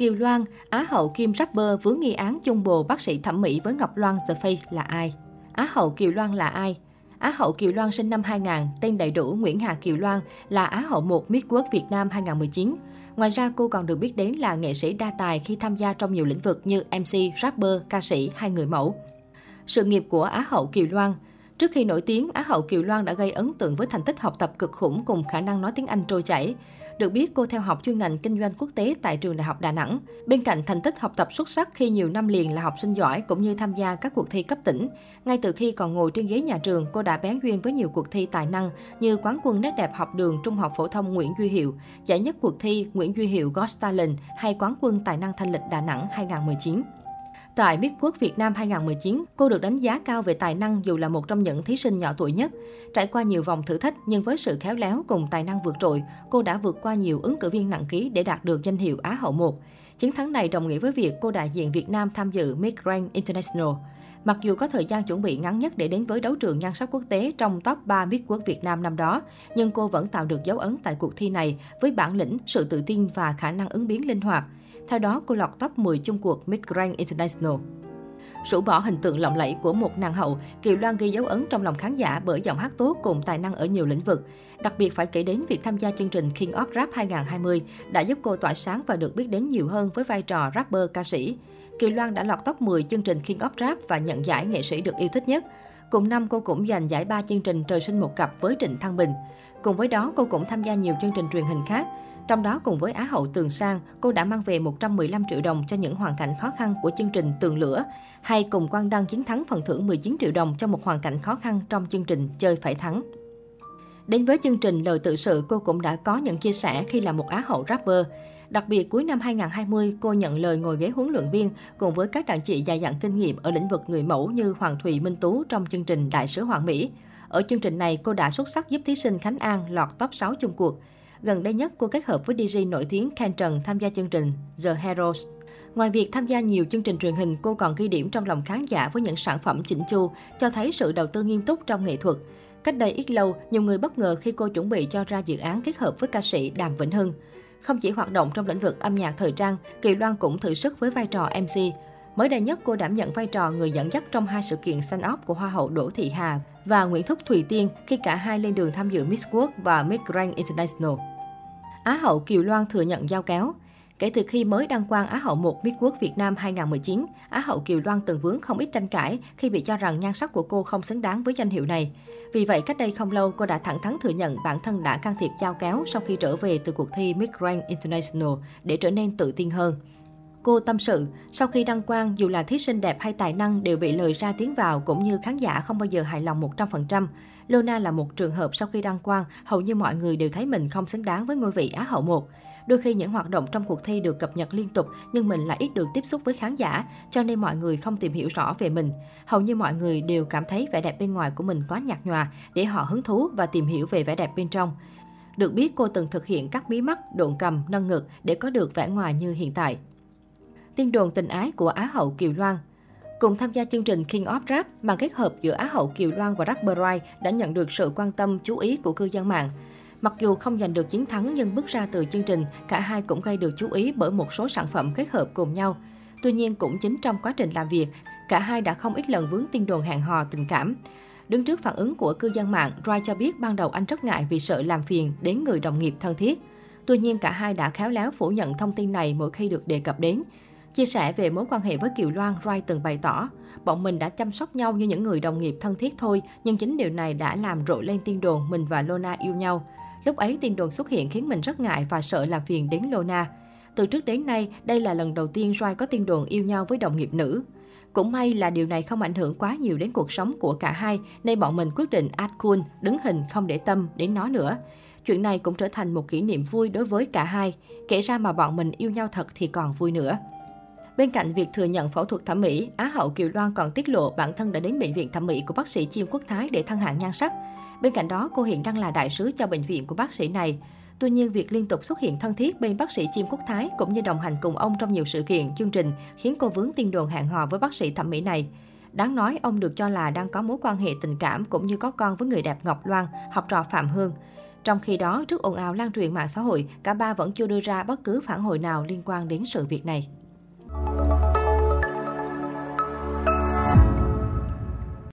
Kiều Loan, Á hậu kim rapper vướng nghi án chung bồ bác sĩ thẩm mỹ với Ngọc Loan The Face là ai? Á hậu Kiều Loan là ai? Á hậu Kiều Loan sinh năm 2000, tên đầy đủ Nguyễn Hà Kiều Loan, là Á hậu 1 Miss World Việt Nam 2019. Ngoài ra, cô còn được biết đến là nghệ sĩ đa tài khi tham gia trong nhiều lĩnh vực như MC, rapper, ca sĩ hay người mẫu. Sự nghiệp của Á hậu Kiều Loan Trước khi nổi tiếng, Á hậu Kiều Loan đã gây ấn tượng với thành tích học tập cực khủng cùng khả năng nói tiếng Anh trôi chảy. Được biết, cô theo học chuyên ngành kinh doanh quốc tế tại trường Đại học Đà Nẵng. Bên cạnh thành tích học tập xuất sắc khi nhiều năm liền là học sinh giỏi cũng như tham gia các cuộc thi cấp tỉnh. Ngay từ khi còn ngồi trên ghế nhà trường, cô đã bén duyên với nhiều cuộc thi tài năng như quán quân nét đẹp học đường Trung học phổ thông Nguyễn Duy Hiệu, giải nhất cuộc thi Nguyễn Duy Hiệu Got Talent hay quán quân tài năng thanh lịch Đà Nẵng 2019. Tại Miss Quốc Việt Nam 2019, cô được đánh giá cao về tài năng dù là một trong những thí sinh nhỏ tuổi nhất. Trải qua nhiều vòng thử thách nhưng với sự khéo léo cùng tài năng vượt trội, cô đã vượt qua nhiều ứng cử viên nặng ký để đạt được danh hiệu Á hậu 1. Chiến thắng này đồng nghĩa với việc cô đại diện Việt Nam tham dự Miss Grand International. Mặc dù có thời gian chuẩn bị ngắn nhất để đến với đấu trường nhan sắc quốc tế trong top 3 Miss Quốc Việt Nam năm đó, nhưng cô vẫn tạo được dấu ấn tại cuộc thi này với bản lĩnh, sự tự tin và khả năng ứng biến linh hoạt. Theo đó, cô lọt top 10 chung cuộc Miss Grand International. Rũ bỏ hình tượng lộng lẫy của một nàng hậu, Kiều Loan ghi dấu ấn trong lòng khán giả bởi giọng hát tốt cùng tài năng ở nhiều lĩnh vực. Đặc biệt phải kể đến việc tham gia chương trình King of Rap 2020 đã giúp cô tỏa sáng và được biết đến nhiều hơn với vai trò rapper ca sĩ. Kiều Loan đã lọt top 10 chương trình King of Rap và nhận giải nghệ sĩ được yêu thích nhất. Cùng năm, cô cũng giành giải ba chương trình Trời sinh một cặp với Trịnh Thăng Bình. Cùng với đó, cô cũng tham gia nhiều chương trình truyền hình khác. Trong đó cùng với Á hậu Tường Sang, cô đã mang về 115 triệu đồng cho những hoàn cảnh khó khăn của chương trình Tường Lửa, hay cùng Quang Đăng chiến thắng phần thưởng 19 triệu đồng cho một hoàn cảnh khó khăn trong chương trình Chơi Phải Thắng. Đến với chương trình Lời Tự Sự, cô cũng đã có những chia sẻ khi là một Á hậu rapper. Đặc biệt, cuối năm 2020, cô nhận lời ngồi ghế huấn luyện viên cùng với các đàn chị dày dặn kinh nghiệm ở lĩnh vực người mẫu như Hoàng Thùy Minh Tú trong chương trình Đại sứ Hoàng Mỹ. Ở chương trình này, cô đã xuất sắc giúp thí sinh Khánh An lọt top 6 chung cuộc. Gần đây nhất, cô kết hợp với DJ nổi tiếng Ken Trần tham gia chương trình The Heroes. Ngoài việc tham gia nhiều chương trình truyền hình, cô còn ghi điểm trong lòng khán giả với những sản phẩm chỉnh chu, cho thấy sự đầu tư nghiêm túc trong nghệ thuật. Cách đây ít lâu, nhiều người bất ngờ khi cô chuẩn bị cho ra dự án kết hợp với ca sĩ Đàm Vĩnh Hưng. Không chỉ hoạt động trong lĩnh vực âm nhạc thời trang, Kỳ Loan cũng thử sức với vai trò MC. Mới đây nhất, cô đảm nhận vai trò người dẫn dắt trong hai sự kiện săn off của Hoa hậu Đỗ Thị Hà và Nguyễn Thúc Thùy Tiên khi cả hai lên đường tham dự Miss World và Miss Grand International. Á hậu Kiều Loan thừa nhận giao kéo. Kể từ khi mới đăng quang Á hậu 1 Miss Quốc Việt Nam 2019, Á hậu Kiều Loan từng vướng không ít tranh cãi khi bị cho rằng nhan sắc của cô không xứng đáng với danh hiệu này. Vì vậy, cách đây không lâu, cô đã thẳng thắn thừa nhận bản thân đã can thiệp giao kéo sau khi trở về từ cuộc thi Miss Grand International để trở nên tự tin hơn. Cô tâm sự, sau khi đăng quang, dù là thí sinh đẹp hay tài năng đều bị lời ra tiếng vào cũng như khán giả không bao giờ hài lòng 100%. Lona là một trường hợp sau khi đăng quang, hầu như mọi người đều thấy mình không xứng đáng với ngôi vị Á hậu 1. Đôi khi những hoạt động trong cuộc thi được cập nhật liên tục nhưng mình lại ít được tiếp xúc với khán giả, cho nên mọi người không tìm hiểu rõ về mình. Hầu như mọi người đều cảm thấy vẻ đẹp bên ngoài của mình quá nhạt nhòa để họ hứng thú và tìm hiểu về vẻ đẹp bên trong. Được biết cô từng thực hiện các mí mắt, độn cầm, nâng ngực để có được vẻ ngoài như hiện tại. Tin đồn tình ái của Á hậu Kiều Loan Cùng tham gia chương trình King of Rap, màn kết hợp giữa Á hậu Kiều Loan và rapper Rai đã nhận được sự quan tâm, chú ý của cư dân mạng. Mặc dù không giành được chiến thắng nhưng bước ra từ chương trình, cả hai cũng gây được chú ý bởi một số sản phẩm kết hợp cùng nhau. Tuy nhiên cũng chính trong quá trình làm việc, cả hai đã không ít lần vướng tin đồn hẹn hò tình cảm. Đứng trước phản ứng của cư dân mạng, Rai cho biết ban đầu anh rất ngại vì sợ làm phiền đến người đồng nghiệp thân thiết. Tuy nhiên cả hai đã khéo léo phủ nhận thông tin này mỗi khi được đề cập đến. Chia sẻ về mối quan hệ với Kiều Loan, Rai từng bày tỏ, bọn mình đã chăm sóc nhau như những người đồng nghiệp thân thiết thôi, nhưng chính điều này đã làm rộ lên tin đồn mình và Lona yêu nhau. Lúc ấy tin đồn xuất hiện khiến mình rất ngại và sợ làm phiền đến Lona. Từ trước đến nay, đây là lần đầu tiên Rai có tin đồn yêu nhau với đồng nghiệp nữ. Cũng may là điều này không ảnh hưởng quá nhiều đến cuộc sống của cả hai, nên bọn mình quyết định ad cool, đứng hình không để tâm đến nó nữa. Chuyện này cũng trở thành một kỷ niệm vui đối với cả hai. Kể ra mà bọn mình yêu nhau thật thì còn vui nữa. Bên cạnh việc thừa nhận phẫu thuật thẩm mỹ, Á hậu Kiều Loan còn tiết lộ bản thân đã đến bệnh viện thẩm mỹ của bác sĩ Chiêm Quốc Thái để thăng hạng nhan sắc. Bên cạnh đó, cô hiện đang là đại sứ cho bệnh viện của bác sĩ này. Tuy nhiên, việc liên tục xuất hiện thân thiết bên bác sĩ Chiêm Quốc Thái cũng như đồng hành cùng ông trong nhiều sự kiện, chương trình khiến cô vướng tin đồn hẹn hò với bác sĩ thẩm mỹ này. Đáng nói, ông được cho là đang có mối quan hệ tình cảm cũng như có con với người đẹp Ngọc Loan, học trò Phạm Hương. Trong khi đó, trước ồn ào lan truyền mạng xã hội, cả ba vẫn chưa đưa ra bất cứ phản hồi nào liên quan đến sự việc này.